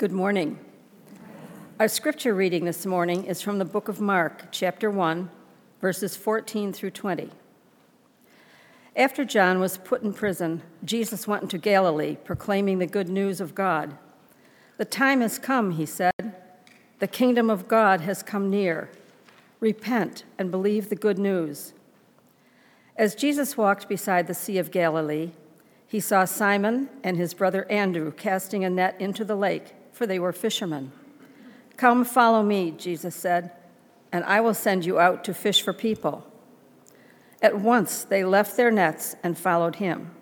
Good morning. Our scripture reading this morning is from the book of Mark, chapter 1, verses 14 through 20. After John was put in prison, Jesus went into Galilee, proclaiming the good news of God. The time has come, he said. The kingdom of God has come near. Repent and believe the good news. As Jesus walked beside the Sea of Galilee, he saw Simon and his brother Andrew casting a net into the lake for they were fishermen. Come, follow me, Jesus said, and I will send you out to fish for people. At once they left their nets and followed him.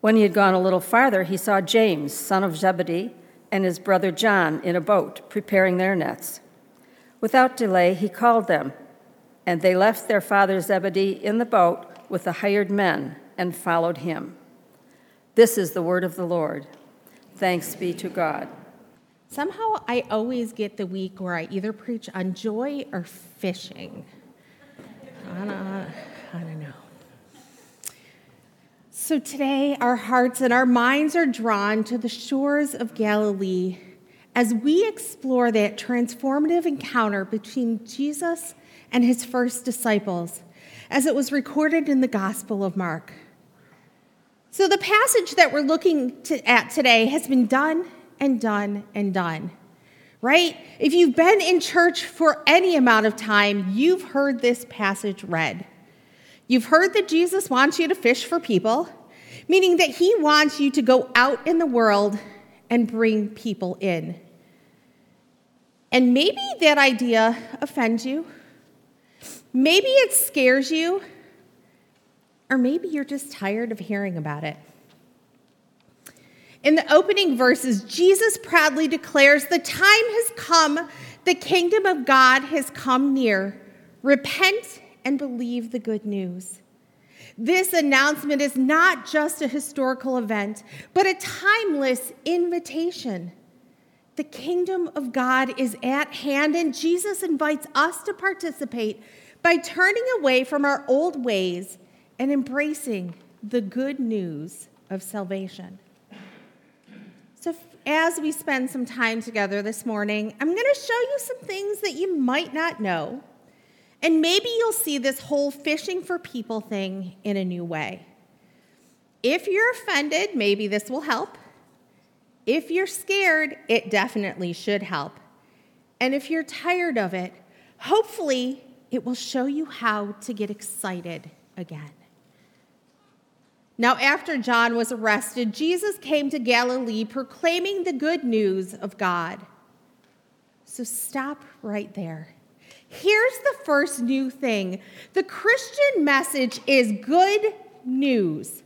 When he had gone a little farther, he saw James, son of Zebedee, and his brother John in a boat, preparing their nets. Without delay, he called them, and they left their father Zebedee in the boat with the hired men and followed him. This is the word of the Lord. Thanks be to God. Somehow I always get the week where I either preach on joy or fishing. I don't, I don't know. So today, our hearts and our minds are drawn to the shores of Galilee as we explore that transformative encounter between Jesus and his first disciples, as it was recorded in the Gospel of Mark. So, the passage that we're looking to, at today has been done and done and done, right? If you've been in church for any amount of time, you've heard this passage read. You've heard that Jesus wants you to fish for people, meaning that he wants you to go out in the world and bring people in. And maybe that idea offends you. Maybe it scares you. Or maybe you're just tired of hearing about it. In the opening verses, Jesus proudly declares, The time has come, the kingdom of God has come near. Repent and believe the good news. This announcement is not just a historical event, but a timeless invitation. The kingdom of God is at hand, and Jesus invites us to participate by turning away from our old ways and embracing the good news of salvation. So, as we spend some time together this morning, I'm going to show you some things that you might not know. And maybe you'll see this whole fishing for people thing in a new way. If you're offended, maybe this will help. If you're scared, it definitely should help. And if you're tired of it, hopefully it will show you how to get excited again. Now, after John was arrested, Jesus came to Galilee proclaiming the good news of God. So stop right there. Here's the first new thing the Christian message is good news.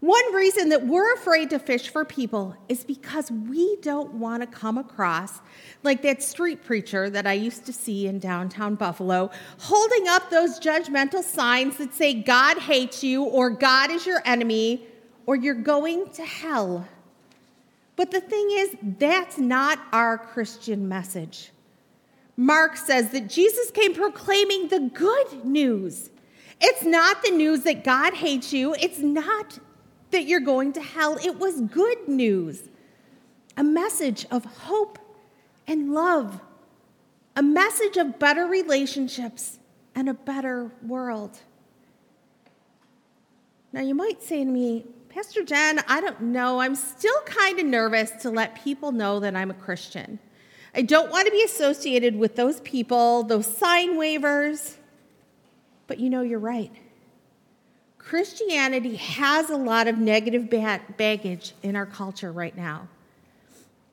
One reason that we're afraid to fish for people is because we don't want to come across like that street preacher that I used to see in downtown Buffalo, holding up those judgmental signs that say God hates you, or God is your enemy, or you're going to hell. But the thing is, that's not our Christian message. Mark says that Jesus came proclaiming the good news. It's not the news that God hates you. It's not that you're going to hell. It was good news, a message of hope and love, a message of better relationships and a better world. Now, you might say to me, Pastor Jen, I don't know. I'm still kind of nervous to let people know that I'm a Christian. I don't want to be associated with those people, those sign wavers. But you know, you're right. Christianity has a lot of negative baggage in our culture right now.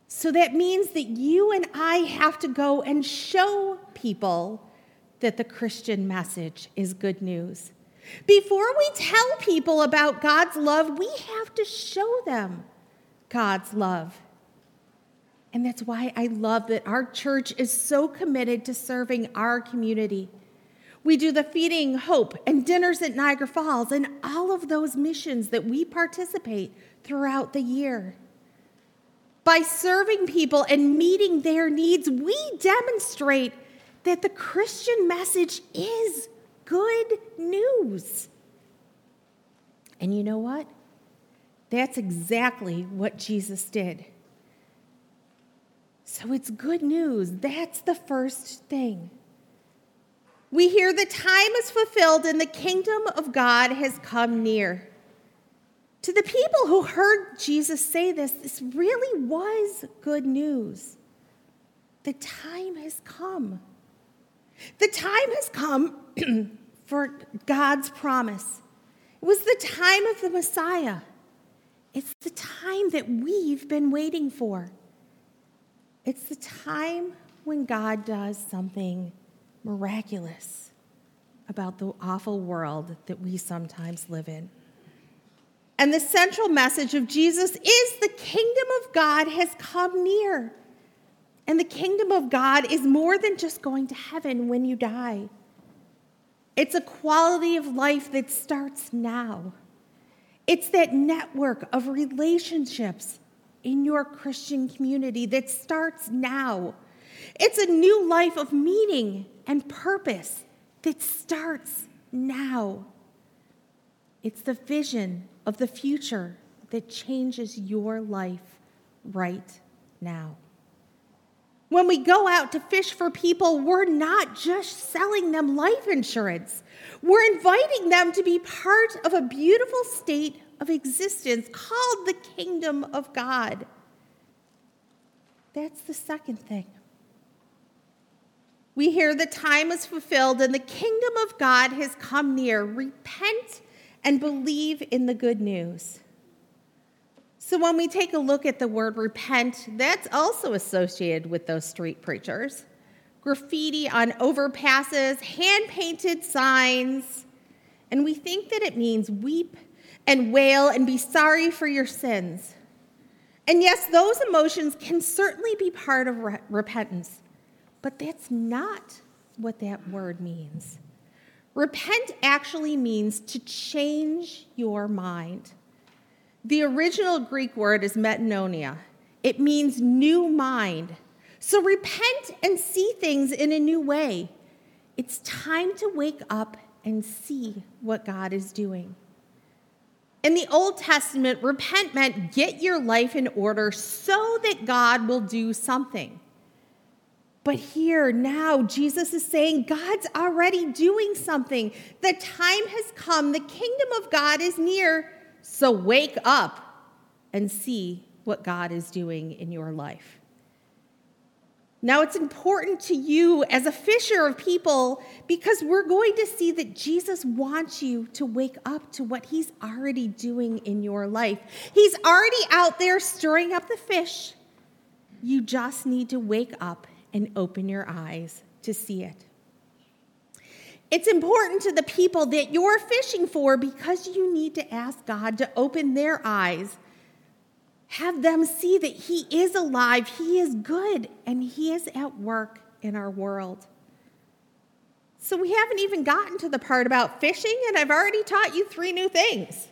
So that means that you and I have to go and show people that the Christian message is good news. Before we tell people about God's love, we have to show them God's love. And that's why I love that our church is so committed to serving our community. We do the Feeding Hope and dinners at Niagara Falls and all of those missions that we participate throughout the year. By serving people and meeting their needs, we demonstrate that the Christian message is good news. And you know what? That's exactly what Jesus did. So it's good news. That's the first thing. We hear the time is fulfilled and the kingdom of God has come near. To the people who heard Jesus say this, this really was good news. The time has come. The time has come for God's promise. It was the time of the Messiah. It's the time that we've been waiting for. It's the time when God does something miraculous about the awful world that we sometimes live in. And the central message of Jesus is the kingdom of God has come near. And the kingdom of God is more than just going to heaven when you die. It's a quality of life that starts now. It's that network of relationships in your Christian community that starts now. It's a new life of meaning and purpose that starts now. It's the vision of the future that changes your life right now. When we go out to fish for people, we're not just selling them life insurance. We're inviting them to be part of a beautiful state of existence called the kingdom of God. That's the second thing. We hear the time is fulfilled and the kingdom of God has come near. Repent and believe in the good news. So, when we take a look at the word repent, that's also associated with those street preachers. Graffiti on overpasses, hand painted signs, and we think that it means weep and wail and be sorry for your sins. And yes, those emotions can certainly be part of re- repentance, but that's not what that word means. Repent actually means to change your mind. The original Greek word is metanoia. It means new mind. So repent and see things in a new way. It's time to wake up and see what God is doing. In the Old Testament, repent meant get your life in order so that God will do something. But here, now, Jesus is saying God's already doing something. The time has come. The kingdom of God is near. So wake up and see what God is doing in your life. Now, it's important to you as a fisher of people because we're going to see that Jesus wants you to wake up to what he's already doing in your life. He's already out there stirring up the fish. You just need to wake up and open your eyes to see it. It's important to the people that you're fishing for because you need to ask God to open their eyes. Have them see that He is alive, He is good, and He is at work in our world. So, we haven't even gotten to the part about fishing, and I've already taught you three new things.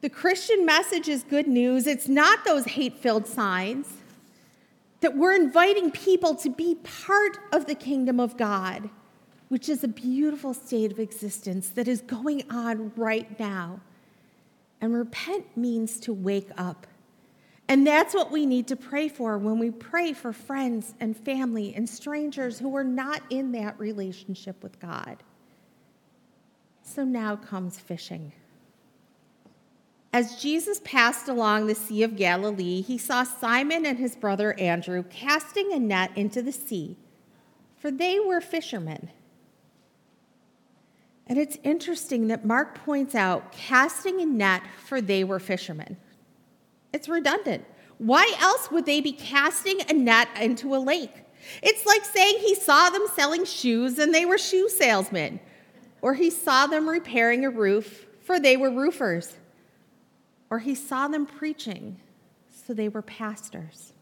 The Christian message is good news. It's not those hate filled signs. That we're inviting people to be part of the kingdom of God which is a beautiful state of existence that is going on right now. And repent means to wake up. And that's what we need to pray for when we pray for friends and family and strangers who are not in that relationship with God. So now comes fishing. As Jesus passed along the Sea of Galilee, he saw Simon and his brother Andrew casting a net into the sea, for they were fishermen. And it's interesting that Mark points out casting a net for they were fishermen. It's redundant. Why else would they be casting a net into a lake? It's like saying he saw them selling shoes and they were shoe salesmen, or he saw them repairing a roof, for they were roofers, or he saw them preaching, so they were pastors.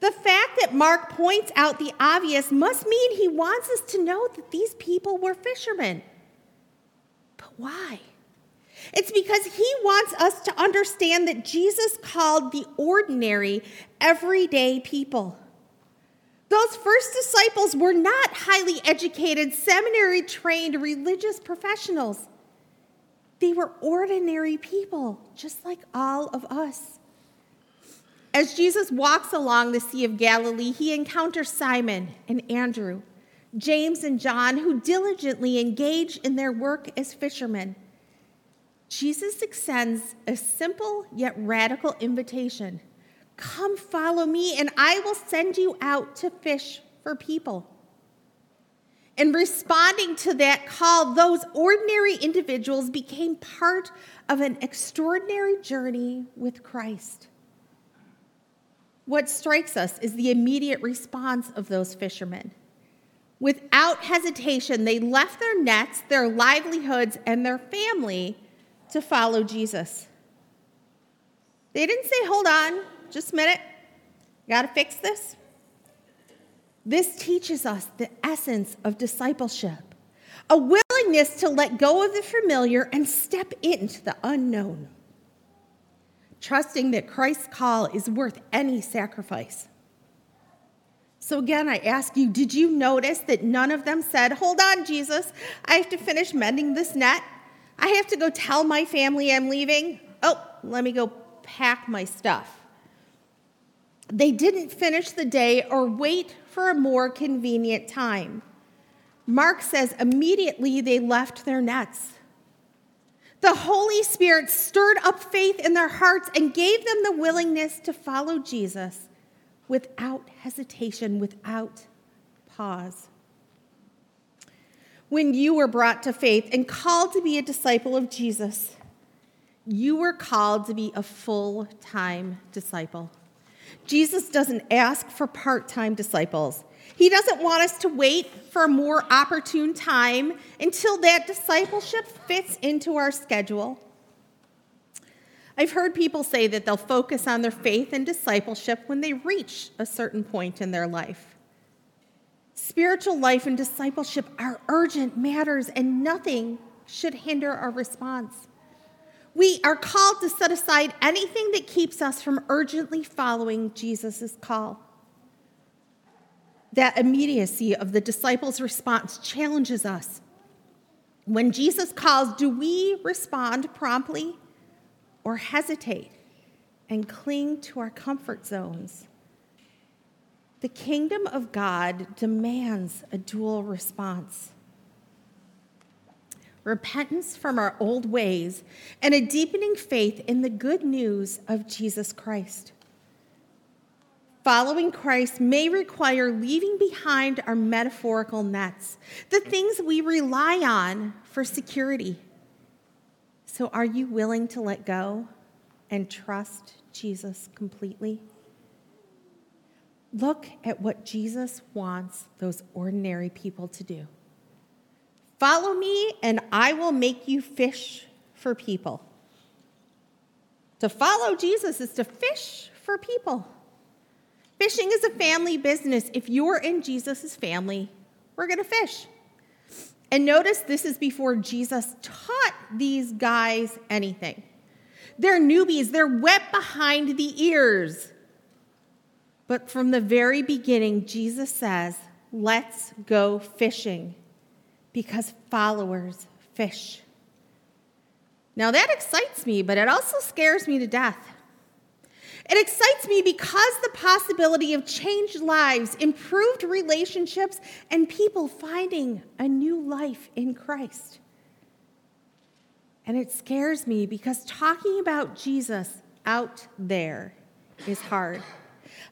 The fact that Mark points out the obvious must mean he wants us to know that these people were fishermen. But why? It's because he wants us to understand that Jesus called the ordinary, everyday people. Those first disciples were not highly educated, seminary trained religious professionals. They were ordinary people, just like all of us. as Jesus walks along the Sea of Galilee, he encounters Simon and Andrew, James and John, who diligently engage in their work as fishermen. Jesus extends a simple yet radical invitation Come follow me, and I will send you out to fish for people. In responding to that call, those ordinary individuals became part of an extraordinary journey with Christ. What strikes us is the immediate response of those fishermen. Without hesitation, they left their nets, their livelihoods, and their family to follow Jesus. They didn't say, hold on, just a minute, got to fix this. This teaches us the essence of discipleship a willingness to let go of the familiar and step into the unknown, trusting that Christ's call is worth any sacrifice. So, again, I ask you, did you notice that none of them said, Hold on, Jesus, I have to finish mending this net? I have to go tell my family I'm leaving. Oh, let me go pack my stuff. They didn't finish the day or wait for a more convenient time. Mark says immediately they left their nets. The Holy Spirit stirred up faith in their hearts and gave them the willingness to follow Jesus without hesitation, without pause. When you were brought to faith and called to be a disciple of Jesus, you were called to be a full time disciple. Jesus doesn't ask for part time disciples. He doesn't want us to wait for a more opportune time until that discipleship fits into our schedule. I've heard people say that they'll focus on their faith and discipleship when they reach a certain point in their life. Spiritual life and discipleship are urgent matters, and nothing should hinder our response. We are called to set aside anything that keeps us from urgently following Jesus' call. That immediacy of the disciples' response challenges us. When Jesus calls, do we respond promptly or hesitate and cling to our comfort zones? The kingdom of God demands a dual response repentance from our old ways, and a deepening faith in the good news of Jesus Christ. Following Christ may require leaving behind our metaphorical nets, the things we rely on for security. So, are you willing to let go and trust Jesus completely? Look at what Jesus wants those ordinary people to do. Follow me, and I will make you fish for people. To follow Jesus is to fish for people. Fishing is a family business. If you're in Jesus' family, we're going to fish. And notice this is before Jesus taught these guys anything. They're newbies, they're wet behind the ears. But from the very beginning, Jesus says, Let's go fishing because followers fish. Now that excites me, but it also scares me to death. It excites me because the possibility of changed lives, improved relationships, and people finding a new life in Christ. And it scares me because talking about Jesus out there is hard.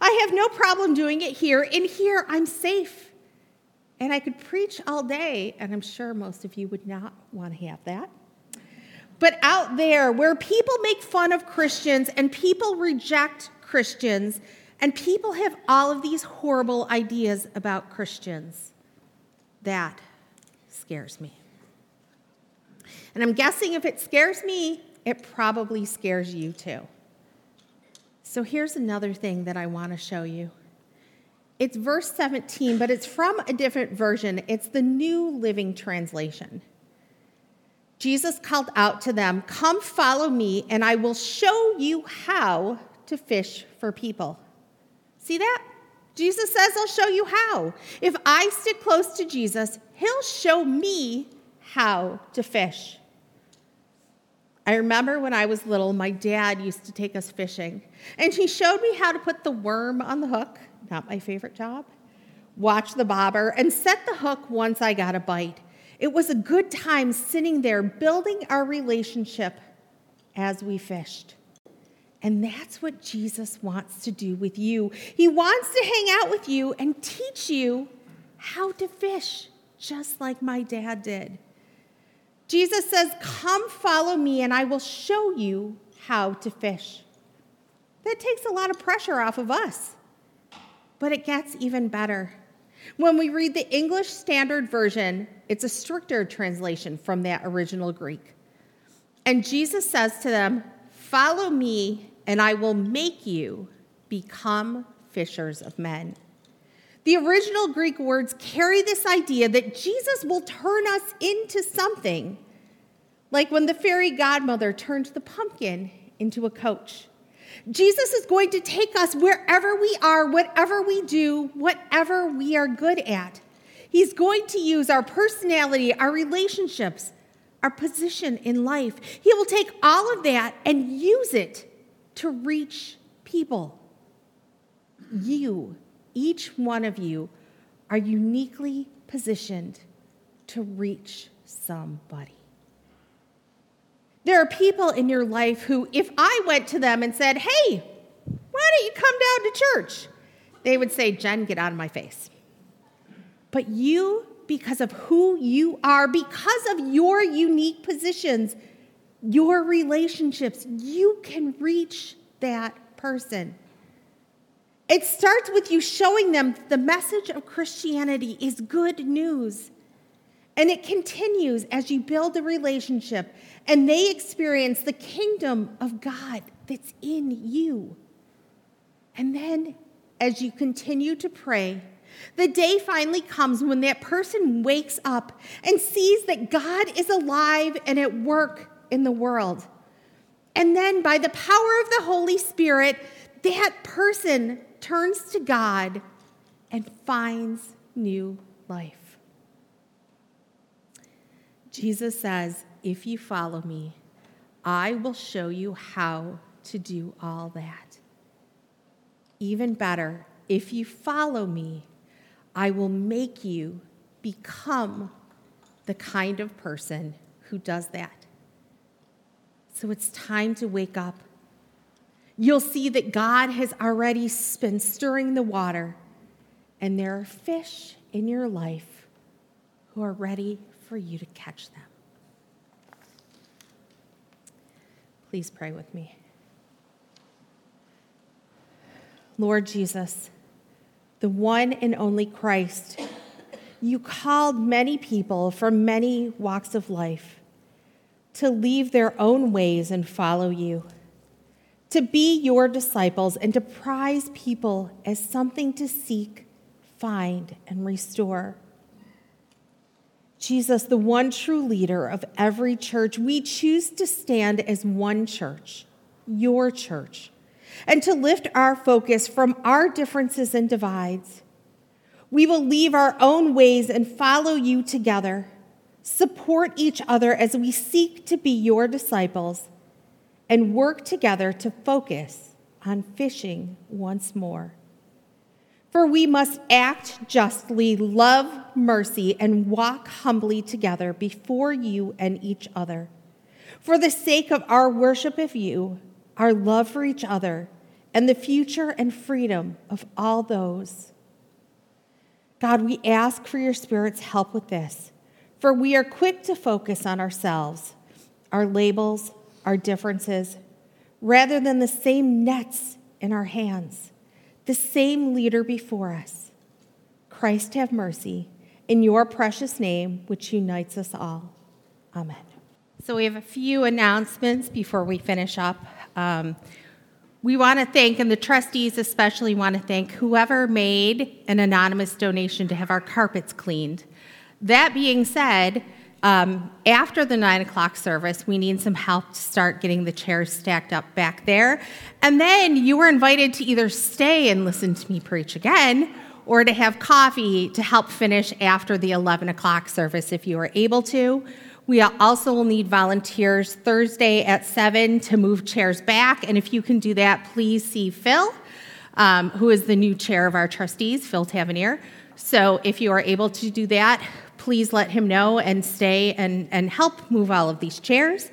I have no problem doing it here. In here, I'm safe. And I could preach all day, and I'm sure most of you would not want to have that. But out there, where people make fun of Christians and people reject Christians, and people have all of these horrible ideas about Christians, that scares me. And I'm guessing if it scares me, it probably scares you too. So here's another thing that I want to show you. It's verse 17, but it's from a different version. It's the New Living Translation. Jesus called out to them, Come follow me, and I will show you how to fish for people. See that? Jesus says, I'll show you how. If I stick close to Jesus, he'll show me how to fish. I remember when I was little, my dad used to take us fishing, and he showed me how to put the worm on the hook, not my favorite job, watch the bobber, and set the hook once I got a bite. It was a good time sitting there building our relationship as we fished. And that's what Jesus wants to do with you. He wants to hang out with you and teach you how to fish, just like my dad did. Jesus says, Come follow me, and I will show you how to fish. That takes a lot of pressure off of us. But it gets even better. When we read the English Standard Version, it's a stricter translation from that original Greek. And Jesus says to them, Follow me, and I will make you become fishers of men. The original Greek words carry this idea that Jesus will turn us into something, like when the fairy godmother turned the pumpkin into a coach. Jesus is going to take us wherever we are, whatever we do, whatever we are good at. He's going to use our personality, our relationships, our position in life. He will take all of that and use it to reach people. You, each one of you, are uniquely positioned to reach somebody. There are people in your life who, if I went to them and said, Hey, why don't you come down to church? They would say, Jen, get out of my face. But you, because of who you are, because of your unique positions, your relationships, you can reach that person. It starts with you showing them the message of Christianity is good news. And it continues as you build a relationship and they experience the kingdom of God that's in you. And then as you continue to pray, the day finally comes when that person wakes up and sees that God is alive and at work in the world. And then, by the power of the Holy Spirit, that person turns to God and finds new life. Jesus says, If you follow me, I will show you how to do all that. Even better, if you follow me, I will make you become the kind of person who does that. So it's time to wake up. You'll see that God has already been stirring the water, and there are fish in your life who are ready for you to catch them. Please pray with me. Lord Jesus, the one and only Christ, you called many people from many walks of life to leave their own ways and follow you, to be your disciples and to prize people as something to seek, find, and restore. Jesus, the one true leader of every church, we choose to stand as one church, your church, and to lift our focus from our differences and divides. We will leave our own ways and follow you together support each other as we seek to be your disciples, and work together to focus on fishing once more. For we must act justly, love mercy, and walk humbly together before you and each other. For the sake of our worship of you, our love for each other, and the future and freedom of all those. God, we ask for your Spirit's help with this for we are quick to focus on ourselves, our labels, our differences, rather than the same nets in our hands, the same leader before us. Christ have mercy in your precious name, which unites us all. Amen. So, we have a few announcements before we finish up. Um, we want to thank, and the trustees especially want to thank, whoever made an anonymous donation to have our carpets cleaned. That being said, um, after the nine o'clock service, we need some help to start getting the chairs stacked up back there. And then you were invited to either stay and listen to me preach again or to have coffee to help finish after the 11 o'clock service if you are able to. We also will need volunteers Thursday at 7 to move chairs back. And if you can do that, please see Phil, um, who is the new chair of our trustees, Phil Tavernier. So if you are able to do that, please let him know and stay and, and help move all of these chairs.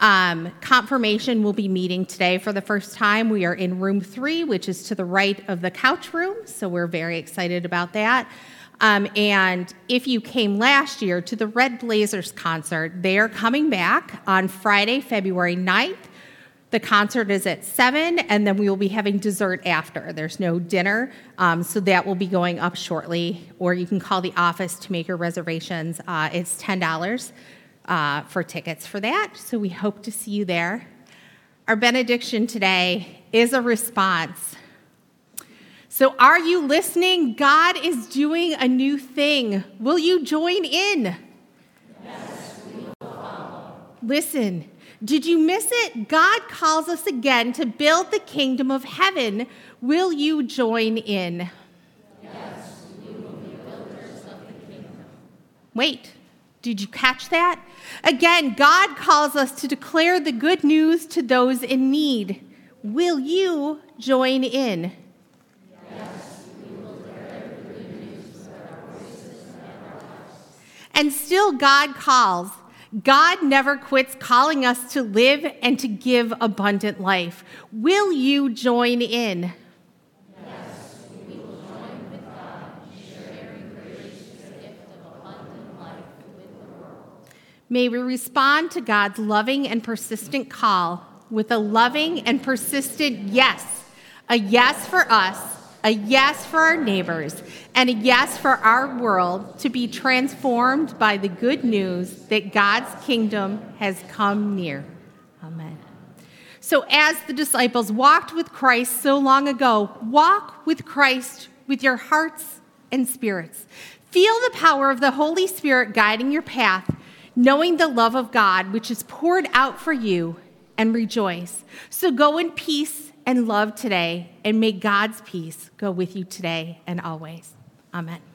Um, confirmation will be meeting today for the first time. We are in room three, which is to the right of the couch room. So we're very excited about that. Um, and if you came last year to the Red Blazers concert, they are coming back on Friday, February 9th. The concert is at 7, and then we will be having dessert after. There's no dinner, um, so that will be going up shortly. Or you can call the office to make your reservations. Uh, it's $10 uh, for tickets for that, so we hope to see you there. Our benediction today is a response so, are you listening? God is doing a new thing. Will you join in? Yes, we will follow. Listen, did you miss it? God calls us again to build the kingdom of heaven. Will you join in? Yes, we will be builders of the kingdom. Wait, did you catch that? Again, God calls us to declare the good news to those in need. Will you join in? Yes, we will declare the good news our voices and, our lives. and still, God calls. God never quits calling us to live and to give abundant life. Will you join in? Yes, we will join with God, sharing gracious gift of abundant life with the world. May we respond to God's loving and persistent call with a loving and persistent yes, a yes for us a yes for our neighbors, and a yes for our world to be transformed by the good news that God's kingdom has come near. Amen. So, as the disciples walked with Christ so long ago, walk with Christ with your hearts and spirits. Feel the power of the Holy Spirit guiding your path, knowing the love of God which is poured out for you, and rejoice. So, go in peace and love today, and may God's peace go with you today and always. Amen.